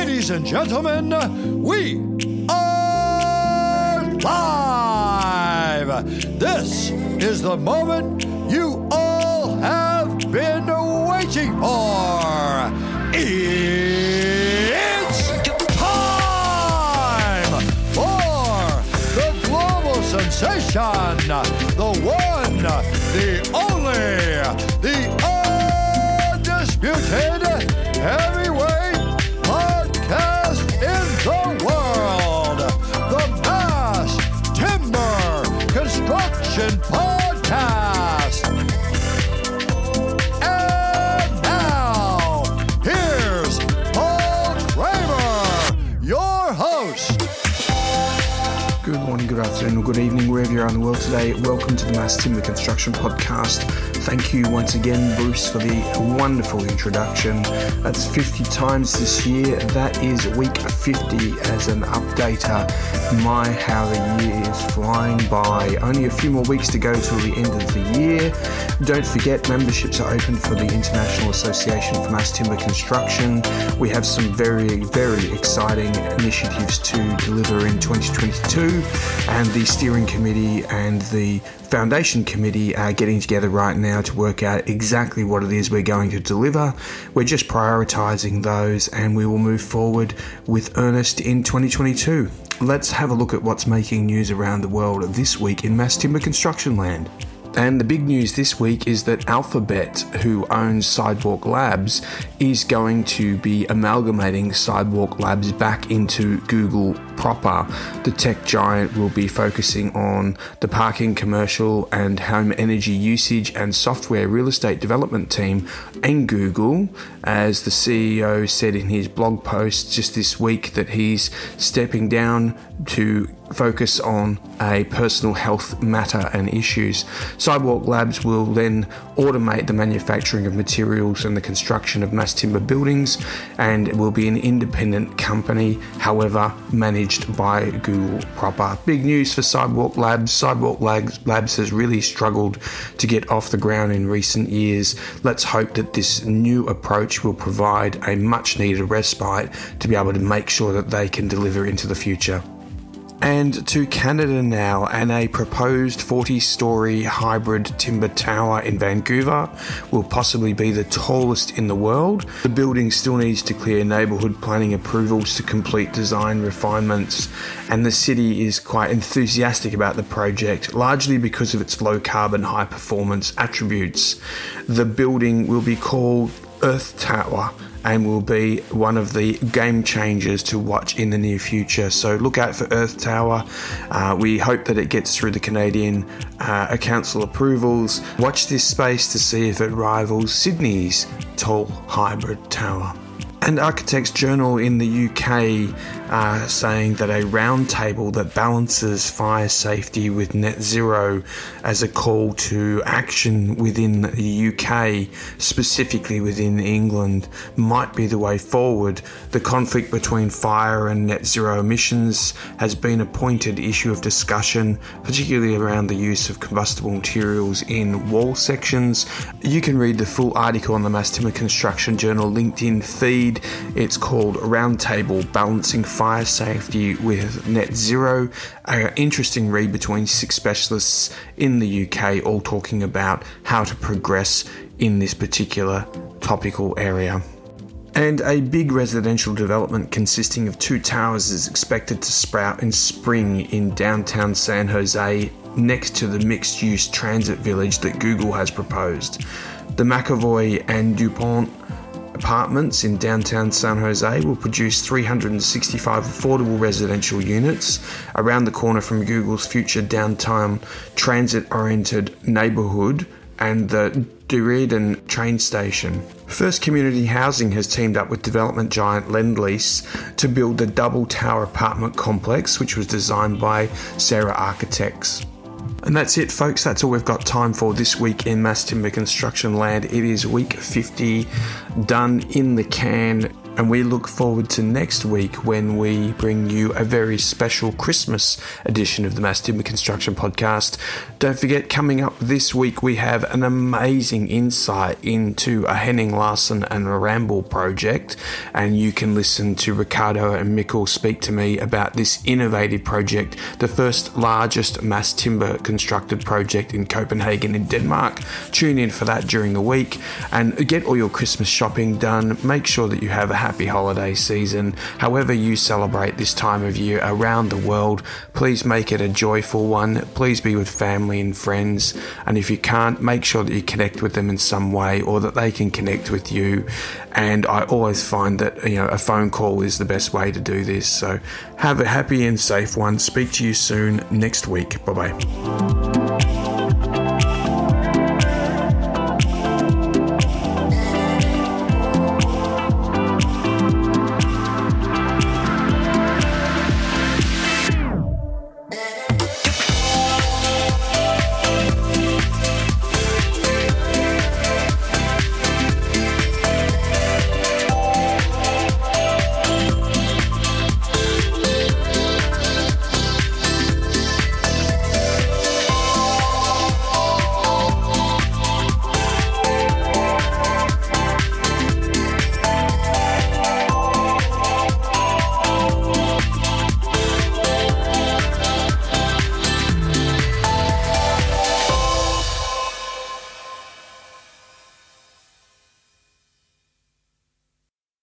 Ladies and gentlemen, we are live. This is the moment you all have been waiting for. It's time for the global sensation, Construction Podcast. And now, here's Paul Kramer, your host. Good morning, good afternoon, good evening, wherever you are in the world today. Welcome to the Mass Timber Construction Podcast. Thank you once again, Bruce, for the wonderful introduction. That's 50 times this year. That is week 50 as an updater. My, how the year is flying by. Only a few more weeks to go till the end of the year. Don't forget, memberships are open for the International Association for Mass Timber Construction. We have some very, very exciting initiatives to deliver in 2022, and the steering committee and the foundation committee are getting together right now to work out exactly what it is we're going to deliver. We're just prioritizing those, and we will move forward with earnest in 2022. Let's have a look at what's making news around the world this week in mass timber construction land. And the big news this week is that Alphabet, who owns Sidewalk Labs, is going to be amalgamating Sidewalk Labs back into Google proper. The tech giant will be focusing on the parking, commercial, and home energy usage and software real estate development team and Google. As the CEO said in his blog post just this week, that he's stepping down to focus on a personal health matter and issues. Sidewalk Labs will then automate the manufacturing of materials and the construction of mass timber buildings and will be an independent company, however, managed by Google proper. Big news for Sidewalk Labs. Sidewalk Labs has really struggled to get off the ground in recent years. Let's hope that this new approach will provide a much needed respite to be able to make sure that they can deliver into the future. And to Canada now, and a proposed 40 story hybrid timber tower in Vancouver will possibly be the tallest in the world. The building still needs to clear neighbourhood planning approvals to complete design refinements, and the city is quite enthusiastic about the project, largely because of its low carbon, high performance attributes. The building will be called Earth Tower and will be one of the game changers to watch in the near future. So look out for Earth Tower. Uh, we hope that it gets through the Canadian uh, council approvals. Watch this space to see if it rivals Sydney's tall hybrid tower. And Architects Journal in the UK uh, saying that a roundtable that balances fire safety with net zero as a call to action within the UK, specifically within England, might be the way forward. The conflict between fire and net zero emissions has been a pointed issue of discussion, particularly around the use of combustible materials in wall sections. You can read the full article on the Mass Timber Construction Journal LinkedIn feed. It's called Roundtable Balancing Fire Safety with Net Zero. An interesting read between six specialists in the UK, all talking about how to progress in this particular topical area. And a big residential development consisting of two towers is expected to sprout in spring in downtown San Jose next to the mixed use transit village that Google has proposed. The McEvoy and DuPont apartments in downtown San Jose will produce 365 affordable residential units around the corner from Google's future downtown transit oriented neighborhood and the Diridon train station. First Community Housing has teamed up with development giant Lendlease to build the double tower apartment complex, which was designed by SERA Architects. And that's it, folks. That's all we've got time for this week in Mass Timber Construction Land. It is week 50, done in the can. And we look forward to next week when we bring you a very special Christmas edition of the Mass Timber Construction Podcast. Don't forget, coming up this week, we have an amazing insight into a Henning Larsen and a Ramboll project. And you can listen to Ricardo and Mikkel speak to me about this innovative project, the first largest mass timber constructed project in Copenhagen in Denmark. Tune in for that during the week and get all your Christmas shopping done. Make sure that you have a happy holiday season. However, you celebrate this time of year around the world, please make it a joyful one. Please be with family and friends. And if you can't, make sure that you connect with them in some way or that they can connect with you. And I always find that you know a phone call is the best way to do this. So have a happy and safe one. Speak to you soon next week. Bye bye.